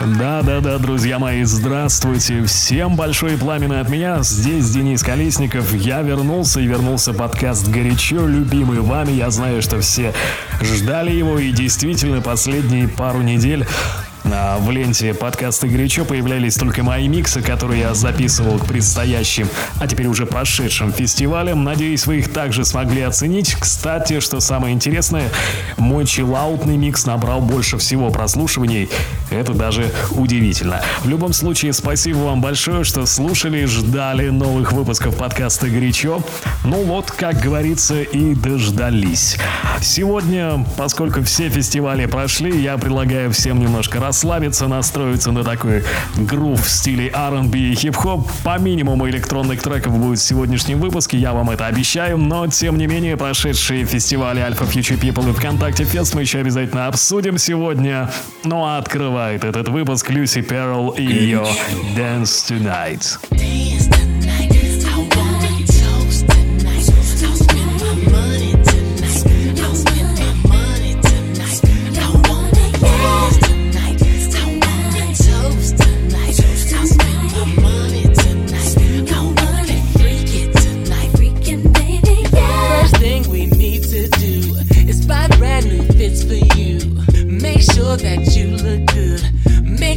Да-да-да, друзья мои, здравствуйте. Всем большое пламя от меня. Здесь Денис Колесников. Я вернулся и вернулся подкаст «Горячо», любимый вами. Я знаю, что все ждали его и действительно последние пару недель в ленте подкаста «Горячо» появлялись только мои миксы, которые я записывал к предстоящим, а теперь уже прошедшим фестивалям. Надеюсь, вы их также смогли оценить. Кстати, что самое интересное, мой чиллаутный микс набрал больше всего прослушиваний. Это даже удивительно. В любом случае, спасибо вам большое, что слушали, ждали новых выпусков подкаста «Горячо». Ну вот, как говорится, и дождались. Сегодня, поскольку все фестивали прошли, я предлагаю всем немножко расслабиться, настроиться на такой грув в стиле R&B и хип-хоп. По минимуму электронных треков будет в сегодняшнем выпуске, я вам это обещаю, но тем не менее прошедшие фестивали Alpha Future People и ВКонтакте Фест мы еще обязательно обсудим сегодня. Ну а открывает этот выпуск Люси Перл и ее Dance Tonight.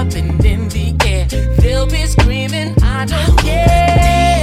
up and down. Rotate that thing. I wanna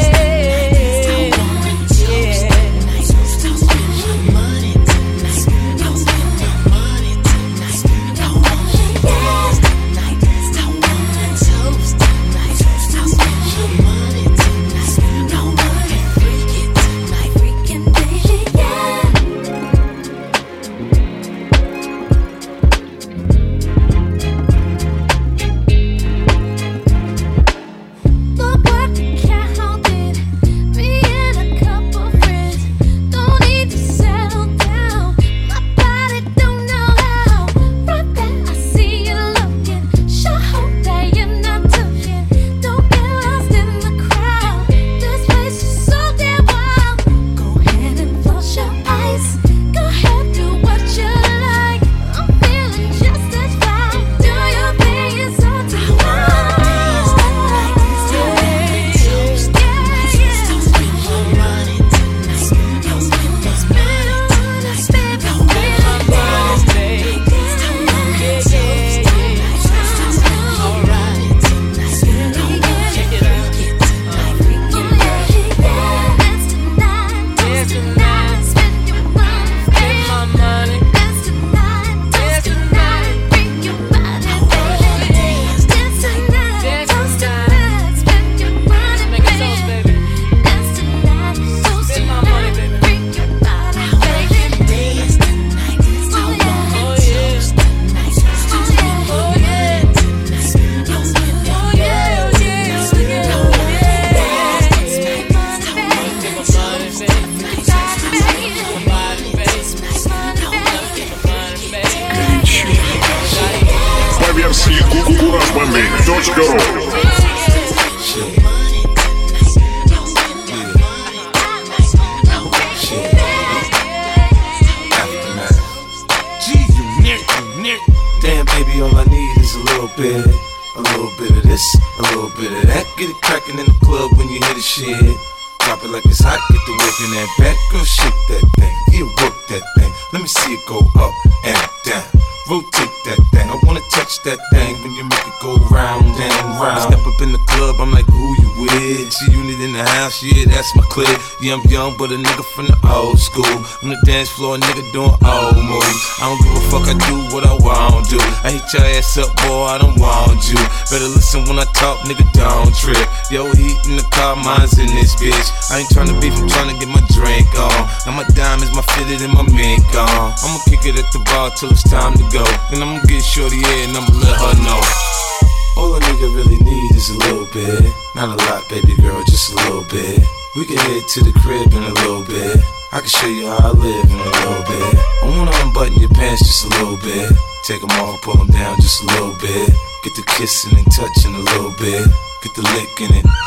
I'm young, but a nigga from the old school. On the dance floor, nigga doing old moves. I don't give a fuck, I do what I want to. I hit your ass up, boy, I don't want you. Better listen when I talk, nigga, don't trip. Yo, heat in the car, mine's in this bitch. I ain't tryna beef, I'm tryna get my drink on. Now my diamonds, my fitted, and my mink on. I'ma kick it at the bar till it's time to go. Then I'ma get shorty and I'ma let her know. All a nigga really need is a little bit. Not a lot, baby girl, just a little bit. We can head to the crib in a little bit. I can show you how I live in a little bit. I wanna unbutton your pants just a little bit. Take them off, pull them down just a little bit. Get the kissing and touching a little bit. Get the licking it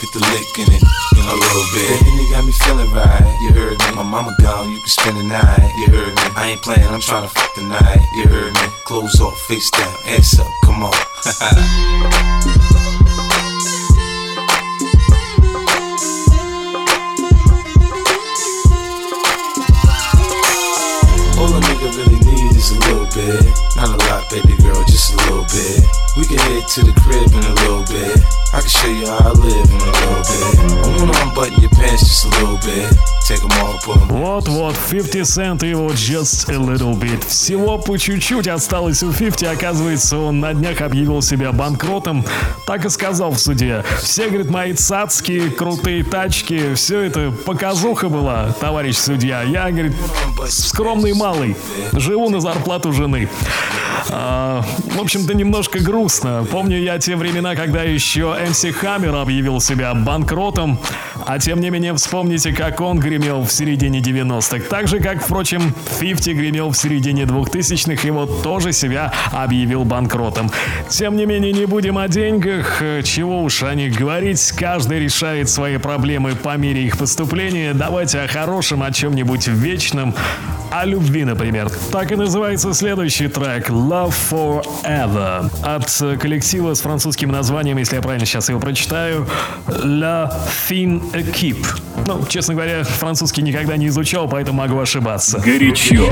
Get the lick in it in a little bit. Baby, you got me feeling right. You heard me. My mama gone, you can spend the night. You heard me. I ain't playing, I'm trying to fuck the night. You heard me. Clothes off, face down, ass up, come on. little bit. Not a lot, baby girl, just a little bit. We can head to the crib in a little bit. I can show you how I live in a little bit. I wanna unbutton your pants just a little bit. Вот-вот, 50 Cent и его Just a Little Bit. Всего по чуть-чуть осталось у 50. Оказывается, он на днях объявил себя банкротом. Так и сказал в суде. Все, говорит, мои цацки, крутые тачки, все это показуха была, товарищ судья. Я, говорит, скромный малый. Живу на зарплату жены. А, в общем-то, немножко грустно. Помню я те времена, когда еще МС Хаммер объявил себя банкротом, а тем не менее вспомните, как он гремел в середине 90-х. Так же, как, впрочем, 50 гремел в середине 2000-х, и вот тоже себя объявил банкротом. Тем не менее, не будем о деньгах, чего уж о них говорить. Каждый решает свои проблемы по мере их поступления. Давайте о хорошем, о чем-нибудь вечном. О любви, например. Так и называется следующий трек Love Forever от коллектива с французским названием, если я правильно сейчас его прочитаю, La Fin Equipe. Ну, честно говоря, французский никогда не изучал, поэтому могу ошибаться. Горячо.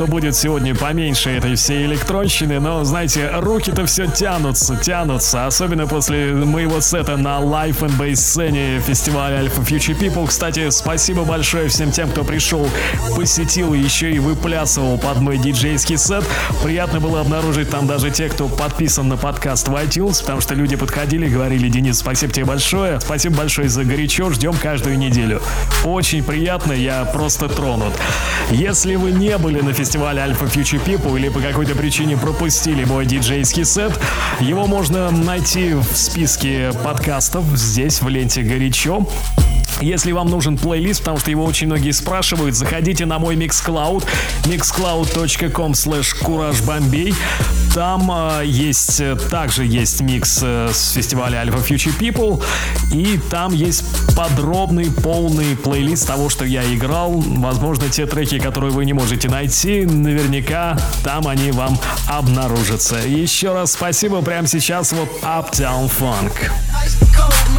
что будет сегодня поменьше этой всей электронщины, но, знаете, руки-то все тянутся, тянутся, особенно после моего сета на Life and Bass сцене фестиваля Alpha Future People. Кстати, спасибо большое всем тем, кто пришел, посетил, еще и выплясывал под мой диджейский сет. Приятно было обнаружить там даже те, кто подписан на подкаст в iTunes, потому что люди подходили говорили, Денис, спасибо тебе большое, спасибо большое за горячо, ждем каждую неделю. Очень приятно, я просто тронут. Если вы не были на фестивале, фестиваля Alpha Future People или по какой-то причине пропустили мой диджейский сет, его можно найти в списке подкастов здесь в ленте «Горячо». Если вам нужен плейлист, потому что его очень многие спрашивают, заходите на мой Mixcloud, mixcloud.com slash куражбомбей. Там э, есть, э, также есть микс э, с фестиваля Alpha Future People, и там есть подробный, полный плейлист того, что я играл. Возможно, те треки, которые вы не можете найти, наверняка там они вам обнаружатся. Еще раз спасибо прямо сейчас вот Uptown Funk. Ice cold.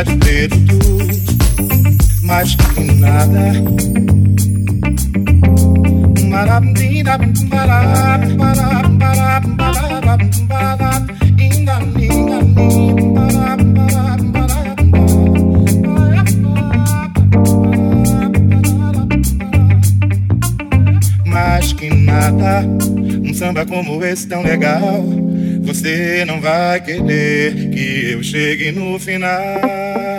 vai de preto Mas nada. Mas que nada, um samba como esse tão legal. Você não vai querer que eu chegue no final.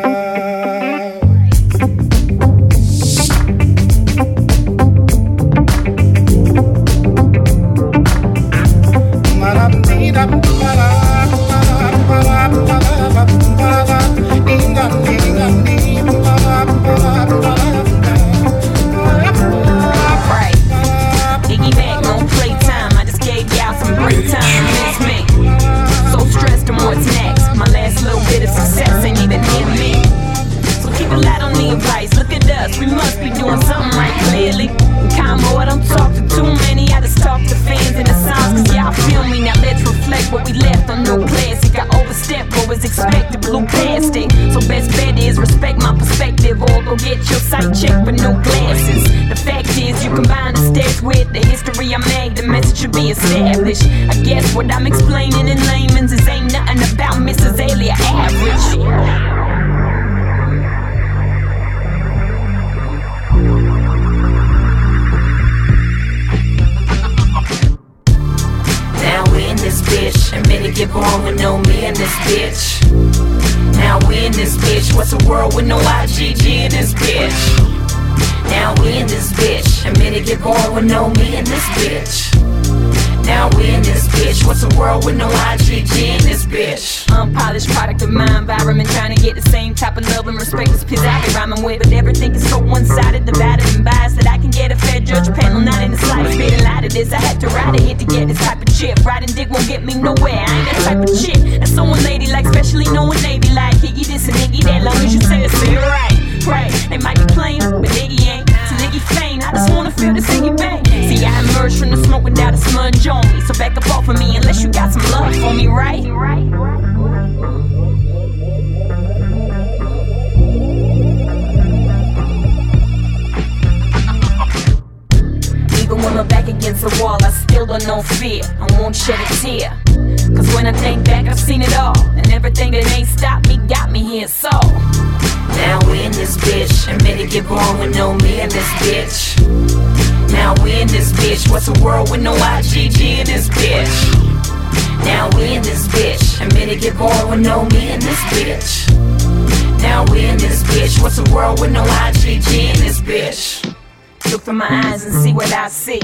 Combine the steps with the history I made, the message should be established. I guess what I'm explaining in layman's is ain't nothing about Mrs. Azalea Average. bitch. And many get born with no me in this bitch. Now we in this bitch. What's the world with no IGG in this bitch? Now we in this bitch. And many get born with no me in this bitch. Now we in this bitch. What's the world with no IGG in this bitch? Unpolished product of my environment. Trying to get the same type of love and respect as kids I be rhyming with. But everything is so one sided, divided, and biased that I can get a fair judge panel. Not in the slightest bit of light of this. I had to ride hit to get this type of shit. Riding dick won't get me nowhere. I ain't that type of shit. That's someone lady like, especially knowing they be like, Higgy this and Iggy that. Long as you say it's right. Right, they might be playing, but Iggy ain't. So Iggy faint, I just wanna feel this Iggy bang. See, I emerged from the smoke without a smudge on me. So back up off of me unless you got some love for me, right? Even when my back against the wall, I still don't know fear. I won't shed a tear. Cause when I think back, I've seen it all. And everything that ain't stopped me got me here, so. Now we in this bitch. Admit it, get born with no me in this bitch. Now we in this bitch. What's a world with no IGG in this bitch? Now we in this bitch. Admit it, get born with no me in this bitch. Now we in this bitch. What's a world with no IGG in this bitch? Look from my eyes and see what I see.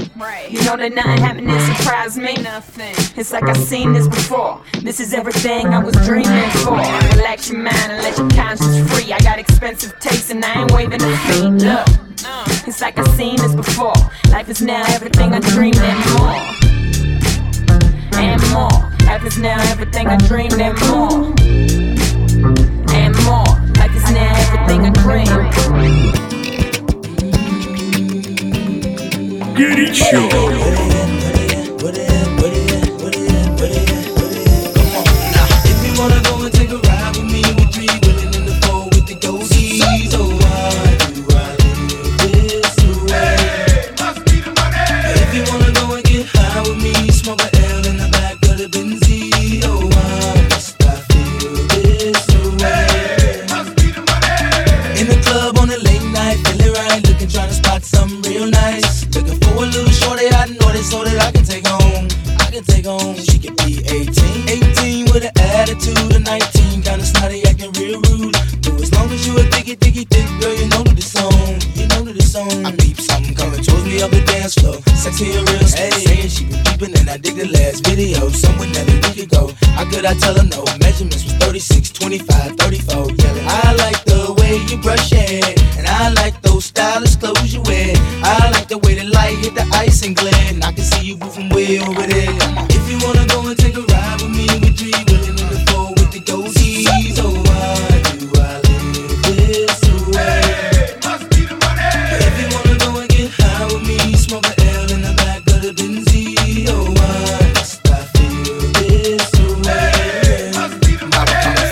You know that nothing happened that surprised me. Nothing. It's like I've seen this before. This is everything I was dreaming for. Relax your mind and let your conscience free. I got expensive taste and I ain't waving a fee. Look, it's like I've seen this before. Life is now everything I dreamed and more. And more. Life is now everything I dreamed and more. And more. Life is now everything I dreamed. Горячо.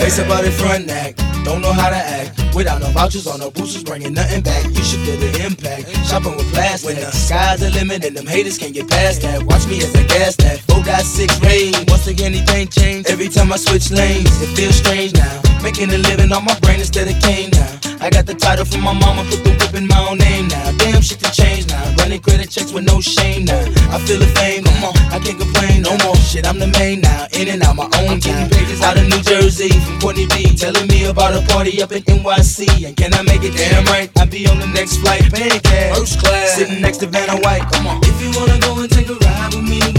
Face about it front act, don't know how to act. Without no vouchers or no boosters, bringing nothing back. You should feel the impact. Shopping with plastic. When the sky's the limit and them haters can't get past that. Watch me as I gas that. 4.6 range. Once again, anything changed. Every time I switch lanes, it feels strange now. Making a living on my brain instead of cane now. I got the title from my mama, put the whip in my own name now. Damn shit to change now. Running credit checks with no shame now. I feel the fame, come on, I can't complain no more. Shit, I'm the main now, in and out my own time. Pages out of New Jersey from Courtney B, telling me about a party up in NYC. And can I make it damn right? I'll be on the next flight, paying cash, first class, sitting next to Vanna White. Come on, if you wanna go and take a ride with me,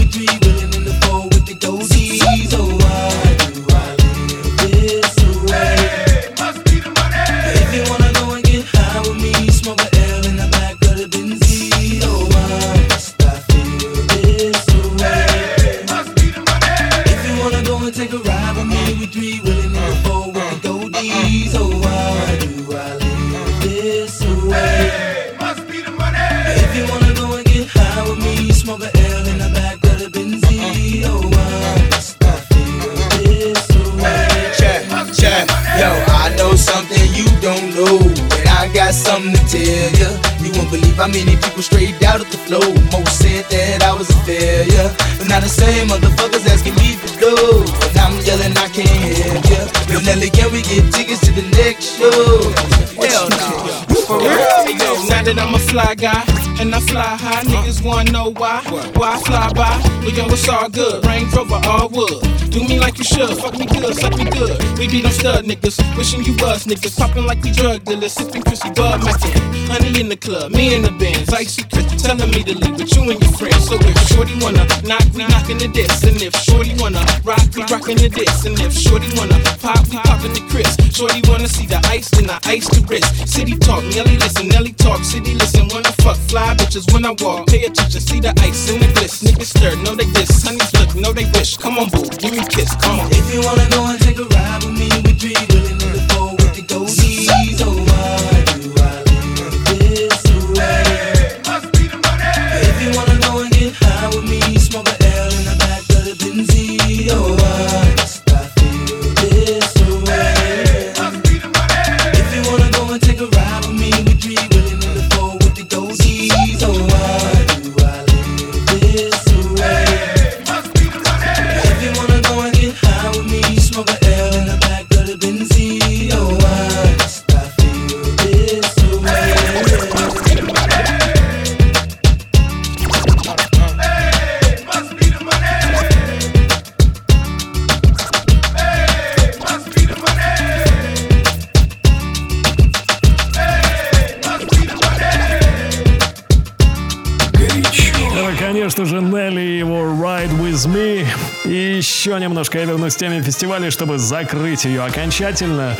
something to tell ya. You won't believe how many people straight out of the flow. Most said that I was a failure, but now the same motherfuckers asking me for dough, and I'm yelling I can't help ya. Yo, Nelly, can we get tickets to the next show? Hell no. For real, now that I'm a fly guy, and I fly high. Niggas wanna know why? Why I fly by? But yo, it's all good. Range Rover, all wood. Do me like you should. Fuck me good, suck me good. We be them stud niggas. Wishing you was niggas. Popping like we drug dealers. Sipping Chrissy Bud Method. Honey in the club, me in the Benz. Icy Chris telling me to leave with you and your friends. So if Shorty wanna knock, we knocking the diss. And if Shorty wanna rock, we rocking the diss. And if Shorty wanna pop, we popping the Chris. Shorty wanna see the ice, then I ice the wrist. City talk, Nelly listen, Nelly talk, city listen. Wanna fuck fly bitches when I walk. Pay attention, see the ice in the bliss. Niggas stir, know they diss. Honeys look, know they wish. Come on, boo, give me a kiss. Come on. If you wanna go and take a ride with me, we be willing to go with the goldies. Еще немножко я вернусь к теме фестиваля, чтобы закрыть ее окончательно.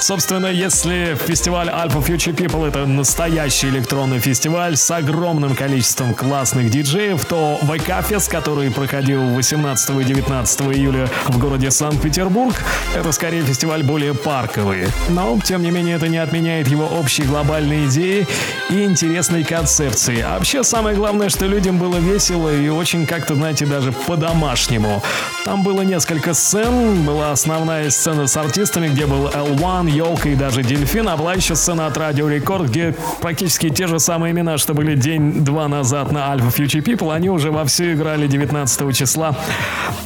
Собственно, если фестиваль Alpha Future People это настоящий электронный фестиваль с огромным количеством классных диджеев, то VK Fest, который проходил 18 и 19 июля в городе Санкт-Петербург, это скорее фестиваль более парковый. Но, тем не менее, это не отменяет его общей глобальной идеи и интересной концепции. А вообще, самое главное, что людям было весело и очень как-то, знаете, даже по-домашнему. Там было несколько сцен. Была основная сцена с артистами, где был L1, Елка и даже Дельфин. А была еще сцена от Радио Рекорд, где практически те же самые имена, что были день-два назад на Alpha Future People, они уже вовсю играли 19 числа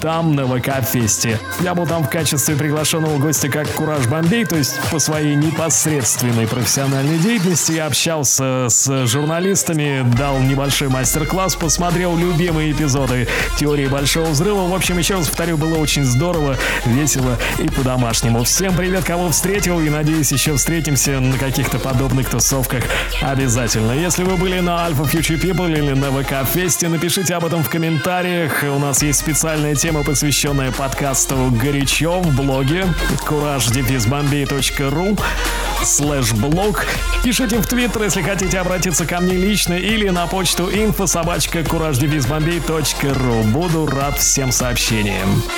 там, на ВК-фесте. Я был там в качестве приглашенного гостя как Кураж Бомбей, то есть по своей непосредственной профессиональной деятельности я общался с журналистами, дал небольшой мастер-класс, посмотрел любимые эпизоды теории Большого Взрыва. В общем, еще раз повторю, было очень здорово, весело и по-домашнему. Всем привет, кого встретил, и надеюсь, еще встретимся на каких-то подобных тусовках обязательно. Если вы были на Alpha Future People или на ВК Фесте, напишите об этом в комментариях. У нас есть специальная тема, посвященная подкасту «Горячо» в блоге courage-bombay.ru слэш блог. Пишите в Твиттер, если хотите обратиться ко мне лично или на почту info собачка courage-bombay.ru. Буду рад всем сообщениям. am.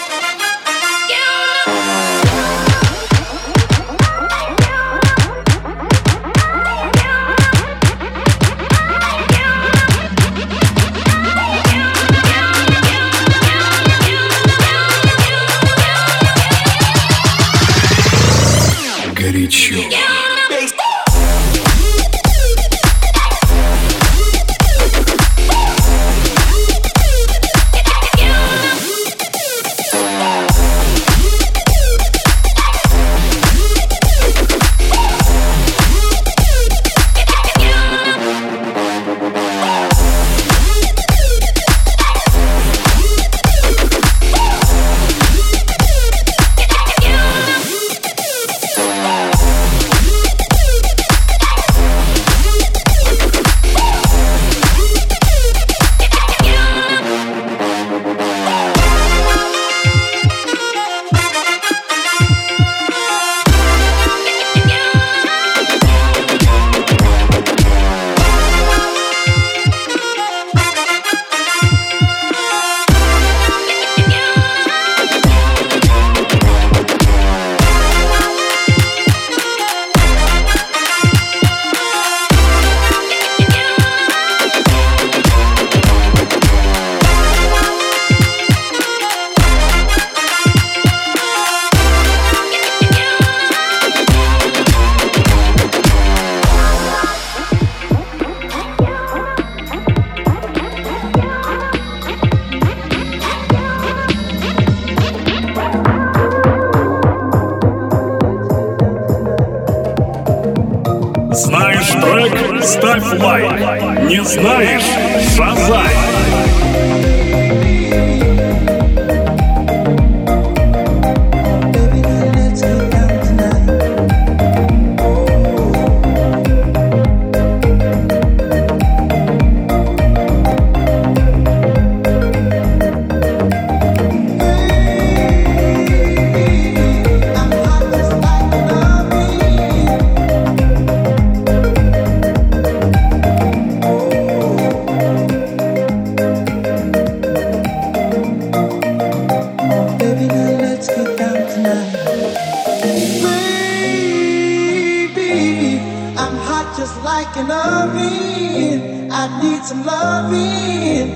just like an oven. I need some loving.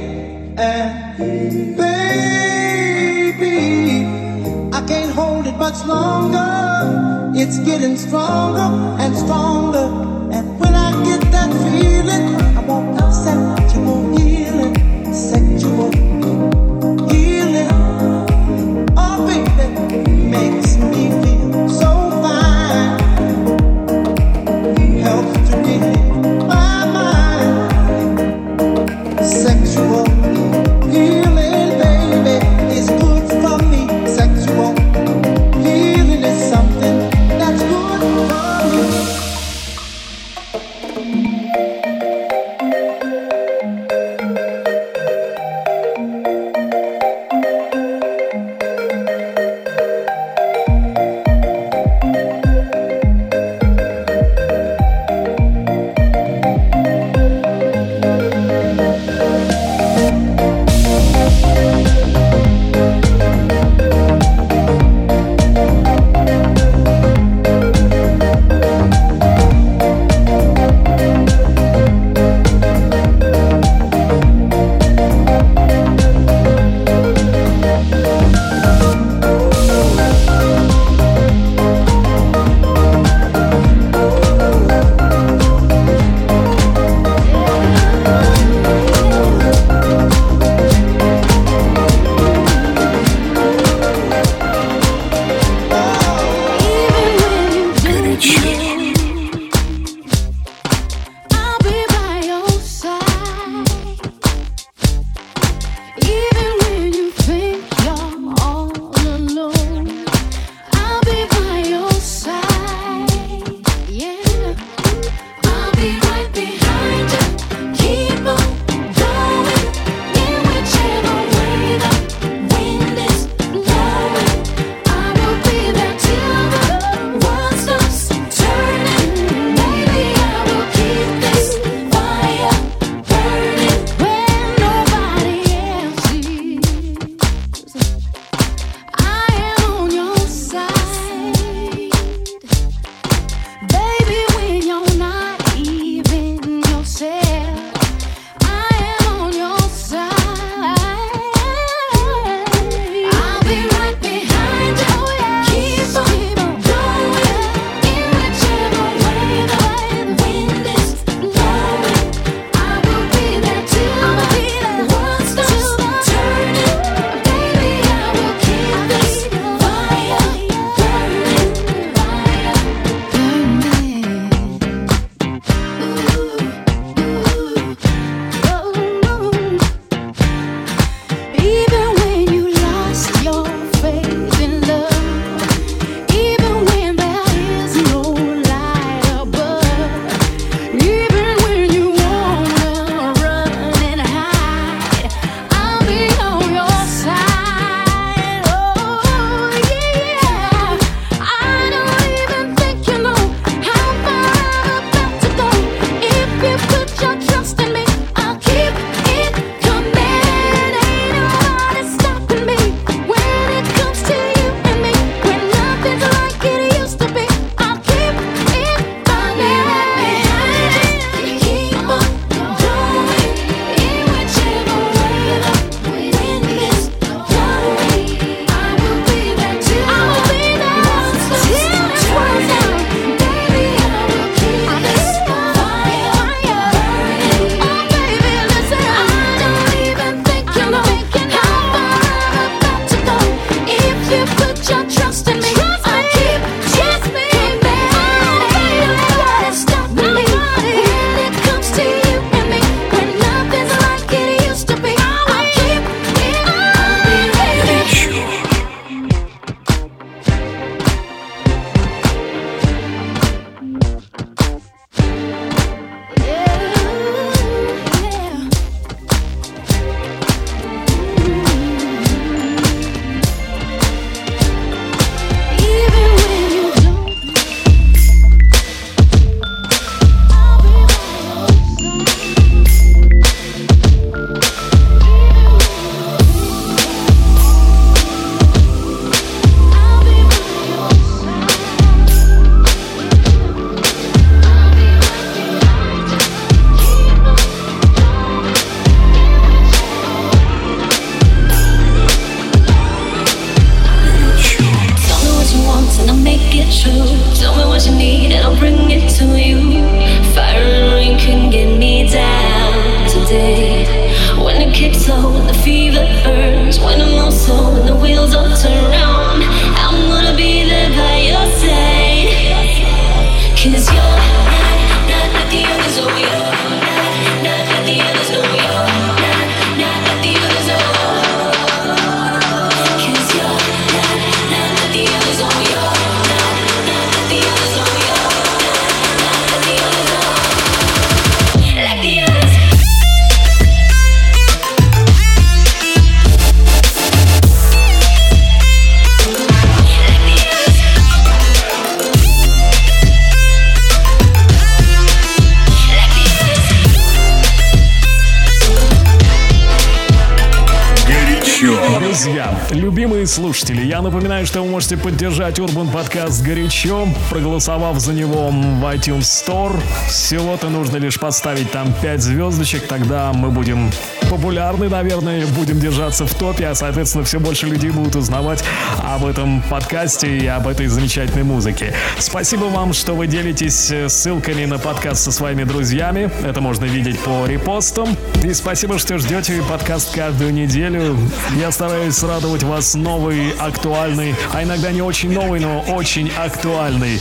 And baby, I can't hold it much longer. It's getting stronger and stronger. Что вы можете поддержать Урбан подкаст горячо, проголосовав за него в iTunes Store. Всего-то нужно лишь поставить там 5 звездочек, тогда мы будем популярны, наверное, будем держаться в топе, а, соответственно, все больше людей будут узнавать об этом подкасте и об этой замечательной музыке. Спасибо вам, что вы делитесь э, ссылками на подкаст со своими друзьями. Это можно видеть по репостам. И спасибо, что ждете подкаст каждую неделю. Я стараюсь радовать вас новой, актуальной, а иногда не очень новой, но очень актуальной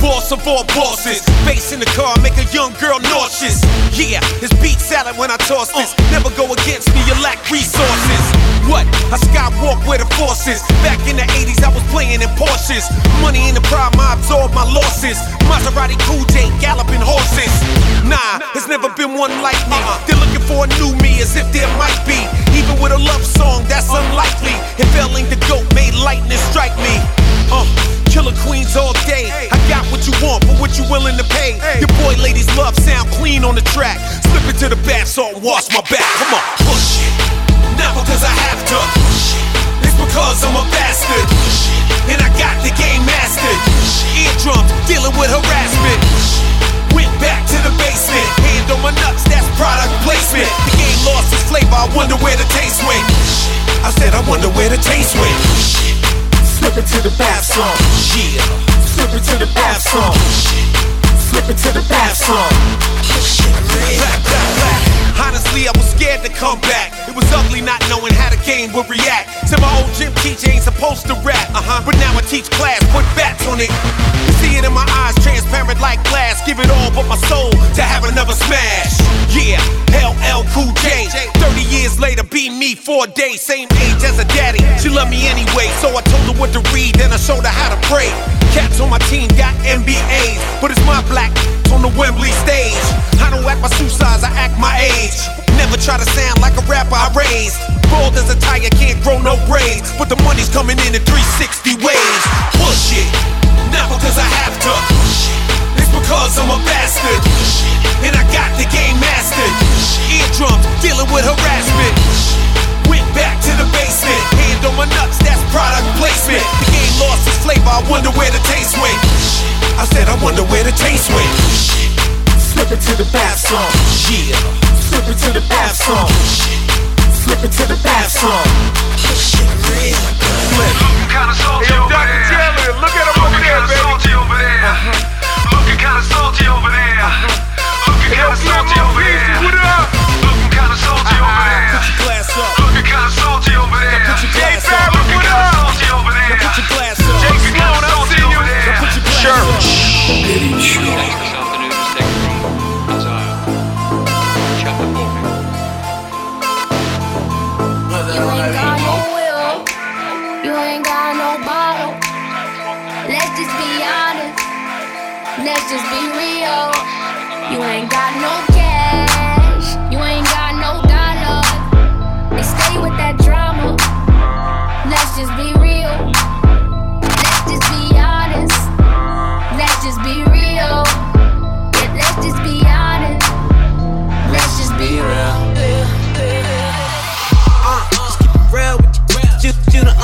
Boss of all bosses, bass in the car make a young girl nauseous. Yeah, it's beat salad when I toss this. Never go against me, you lack resources. What? I skywalk where the force is. Back in the 80s, I was playing in Porsches. Money in the prime, I absorb my losses. Maserati Cool J, galloping horses. Nah, there's never been one like me. Uh-uh. They're looking for a new me, as if there might be. Even with a love song, that's unlikely. If L ain't the goat, made lightning strike me. Uh, killer queens all day. I got what you want, but what you willing to pay? Your boy ladies love sound clean on the track. Slip it to the bath salt and wash my back. Come on, push it. Not because I have to. It's because I'm a bastard. And I got the game mastered. Eardrums dealing with harassment. Went back to the basement. Hand on my nuts, that's product placement. The game lost its flavor. I wonder where the taste went. I said, I wonder where the taste went. Slip it to the bath song. Yeah. Slip it to the bath song. Slip it to the bath song. Back. Honestly, I was scared to come back. It was ugly not knowing how the game would react. Said my old gym teacher ain't supposed to rap. Uh-huh. But now I teach class, put bats on it. See it in my eyes, transparent like glass. Give it all but my soul to have another smash. Yeah, LL Cool J. 30 years later, be me four days. Same age as a daddy. She loved me anyway, so I told her what to read, then I showed her how to pray. Cats on my team got MBAs, but it's my black on the Wembley stage. I don't act my shoe size, I act my age. Never try to sound like a rapper I raised. Bald as a tiger, can't grow no braids. But the money's coming in in 360 ways. Push it, not because I have to. It's because I'm a bastard. And I got the game mastered. Eardrums dealing with harassment. Went back to the basement. Hand on my nuts, that's product placement. The game lost its flavor, wonder where the taste went. I said, I wonder where the taste went. Slip it to the bath song. Yeah. Slip it to the bath song. Slip it to the bath song. This shit real good. Flip. Kinda salty over there. look at him over there, Kinda baby. salty over there. Uh-huh. Looking kinda salty over there. Looking kinda salty over there. Looking kinda salty over there. Put your glass up. Looking kinda salty over there. Put your glass up. Looking kinda salty over there. Put your glass Горячо. You ain't got no will. You ain't got no bottle. Let's just be honest. Let's just be real. You ain't got no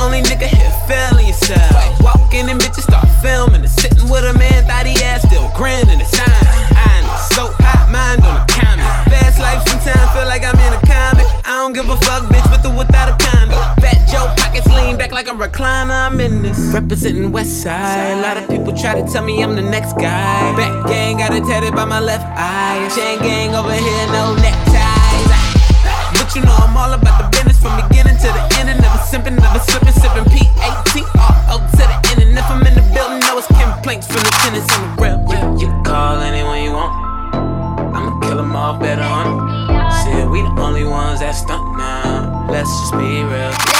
only nigga here feeling yourself. Walk in and bitches start filming and sitting with a man, thought he had still grinning. It's time. I know, so hot, mind on the comment. Fast life sometimes feel like I'm in a comic. I don't give a fuck, bitch, with or without a condom. Fat Joe pockets lean back like a recliner. I'm in this. Representing West Side. A lot of people try to tell me I'm the next guy. Back gang got it tatted by my left eye. Chain gang over here, no neckties. But you know I'm all about the business from beginning to the end. And never simping, never slipping, sipping P-A-T-R-O to the end. And if I'm in the building, know it's complaints from the tenants on the real. You, you call anyone you want. I'ma kill them all better on Shit, we the only ones that stunt now. Let's just be real.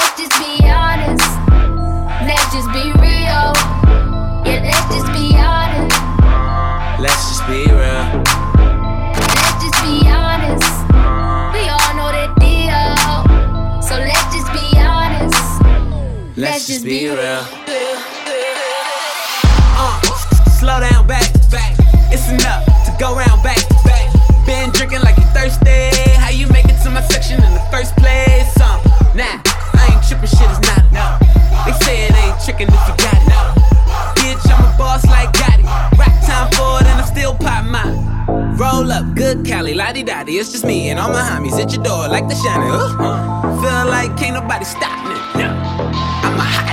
Up, good Cali, lottie dotty. It's just me and all my homies at your door like the shining. Uh, uh, feel like can't nobody stop me. I'm a hot,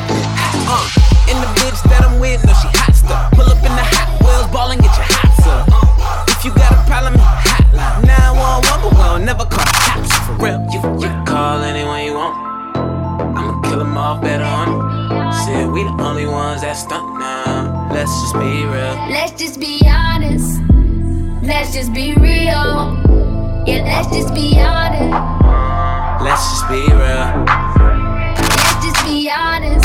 uh, in the bitch that I'm with, no she hot stuff. Pull up in the hot wheels, ball and get your hot up. Uh, if you got a problem, hotline 911, but we'll never call the cops for real. You, you can call anyone you want. I'ma kill kill 'em off better on 'em. Said we the only ones that stunt now. Let's just be real. Let's just be honest. Let's just be real. Yeah, let's just be honest. Let's just be real. Let's just be honest.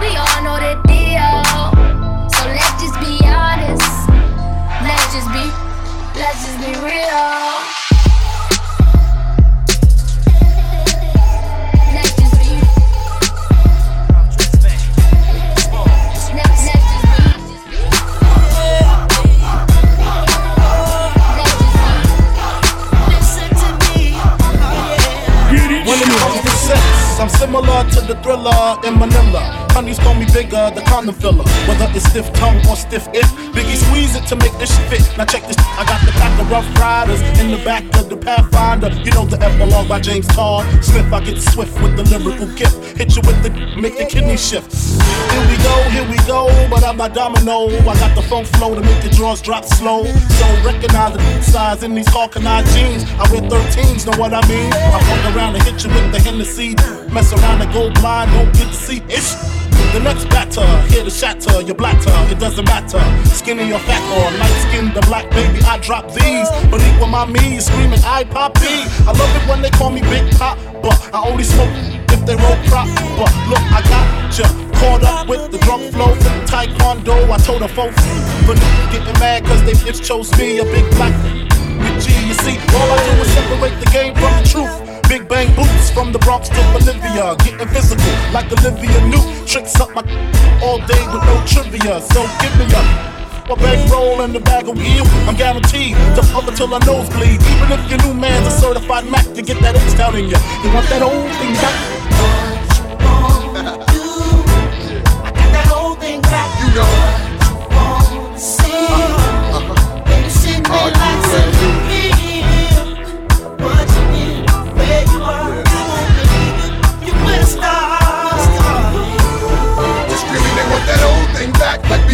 We all know the deal. So let's just be honest. Let's just be, let's just be real. Comes to sex, I'm similar to the thriller in Manila. Honeys call me bigger, the condom filler. Whether it's stiff tongue or stiff if, Biggie squeeze it to make this fit. Now check this, I got the pack of Rough Riders in the back of the Pathfinder. You know the epilogue by James Todd Smith. I get swift with the lyrical gift. Hit you with the, make the kidney shift. Here we go, here we go, but I'm not domino. I got the funk flow to make the drawers drop slow. So recognize the size in these Hawkeye jeans. I wear 13s, know what I mean? I walk around and hit you with the Hennessy. Mess around and go blind, don't get to see ish. The next batter, here to shatter your blatter, it doesn't matter. Skinny or fat or light skinned or black, baby, I drop these. But equal my me, screaming, I poppy. I love it when they call me Big Pop, but I only smoke if they roll prop. But look, I got ya. Caught up with the drunk flow from Taekwondo. I told a folks, but getting mad cause they bitch chose me, a big black G. You see, all I do is separate the game from the truth. Big bang boots from the Bronx to Bolivia. Getting physical like Olivia Newt. Tricks up my all day with no trivia. So give me up. A bag roll and the bag of wheel. I'm guaranteed to fuck until I nosebleed. Even if your new man's a certified Mac, you get that H down in ya. You want that old thing back? What you wanna do? Get That whole thing back. You know.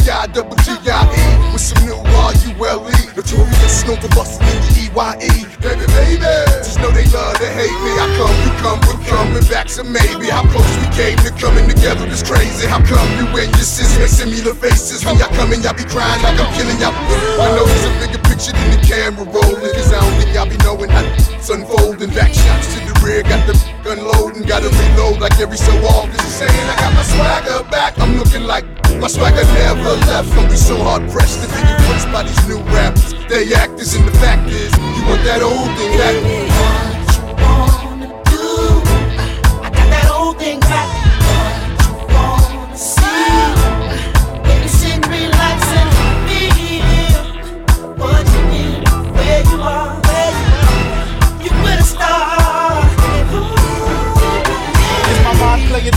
Back B-I-double-G-I-E with some new R-U-L-E. Notorious snow for busting in the E-Y-E. Baby, baby, just know they love to hate me. I come, you come, we're coming back, so maybe how close we came to coming together is crazy. How come you and your sis make similar faces when y'all coming, y'all be crying like I'm killing y'all. I know there's a bigger picture than the camera rolling, cause I don't think y'all be knowing how it's unfolding. Back shots to the rear, got the unloading, gotta reload like every so often. Saying I got my swagger back, I'm looking like my swagger never left. Don't be so hard pressed to be impressed by these new rappers. They actors, and the fact is, you want that old thing back. I got that old thing back.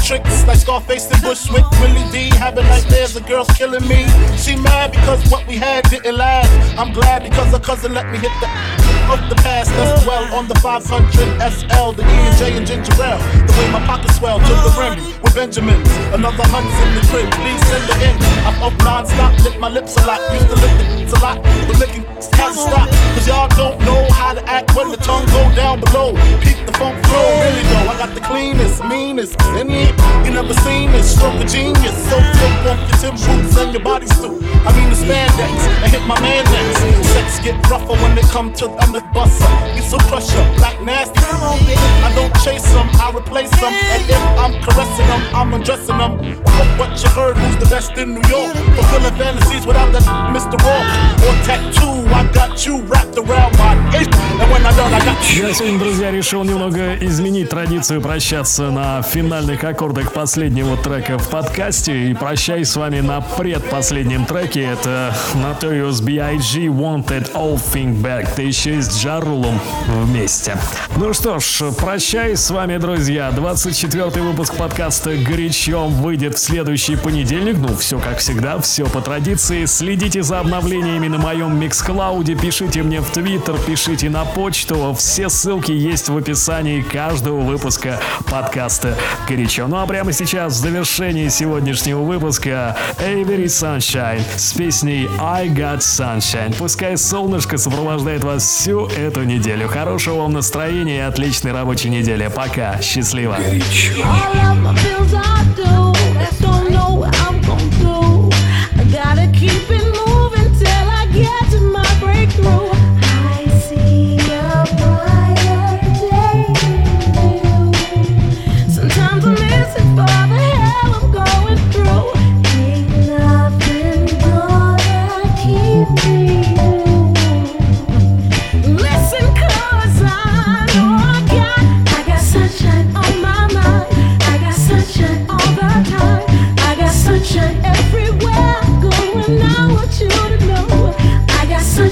Tricks like Scarface and Bushwick? Willie D having nightmares, the girl's killing me. She mad because what we had didn't last. I'm glad because her cousin let me hit the of the past as well on the 500 SL, the E and and ginger ale. The way my pockets swell to the rim with Benjamins. Another hundred's in the crib, please send it in. I'm up non-stop, lick my lips a lot. Used to lick it a lot, but licking hasn't stopped. Cause y'all don't know how to act when the tongue go down below. Peak the funk flow, really though. I got the cleanest, meanest, in it. You never seen this, stroke of genius. So flip off your Tim boots and your bodysuit. I mean the spandex, I hit my man next. Sex get rougher when they come to the buster. Get some pressure, black nasty. I don't chase them, I replace them. And if I'm caressing them, I'm undressing them. But what you heard, who's the best in New York? Fulfilling fantasies without that Mr. Walk. Or tattoo, I got you wrapped around my waist. And when I done, I got you. Я сегодня, друзья, решил немного изменить традицию прощаться на финальных аккордах последнего трека в подкасте. И прощаюсь с вами на предпоследнем треке. Это Notorious B.I.G. Wanted All Thing Back. Да еще и с Джарулом вместе. Ну что ж, прощаюсь с вами, друзья. 24 выпуск подкаста «Горячо» выйдет в следующий понедельник. Ну, все как всегда, все по традиции. Следите за обновлениями на моем Миксклауде, пишите мне в Твиттер, пишите на почту. Все ссылки есть в описании каждого выпуска подкаста «Горячо». Ну а прямо сейчас, в завершении сегодняшнего выпуска, Avery Sunshine с песней I Got Sunshine. Пускай солнышко сопровождает вас всю эту неделю. Хорошего вам настроения и отличной рабочей недели. Пока. Счастливо. My bills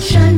山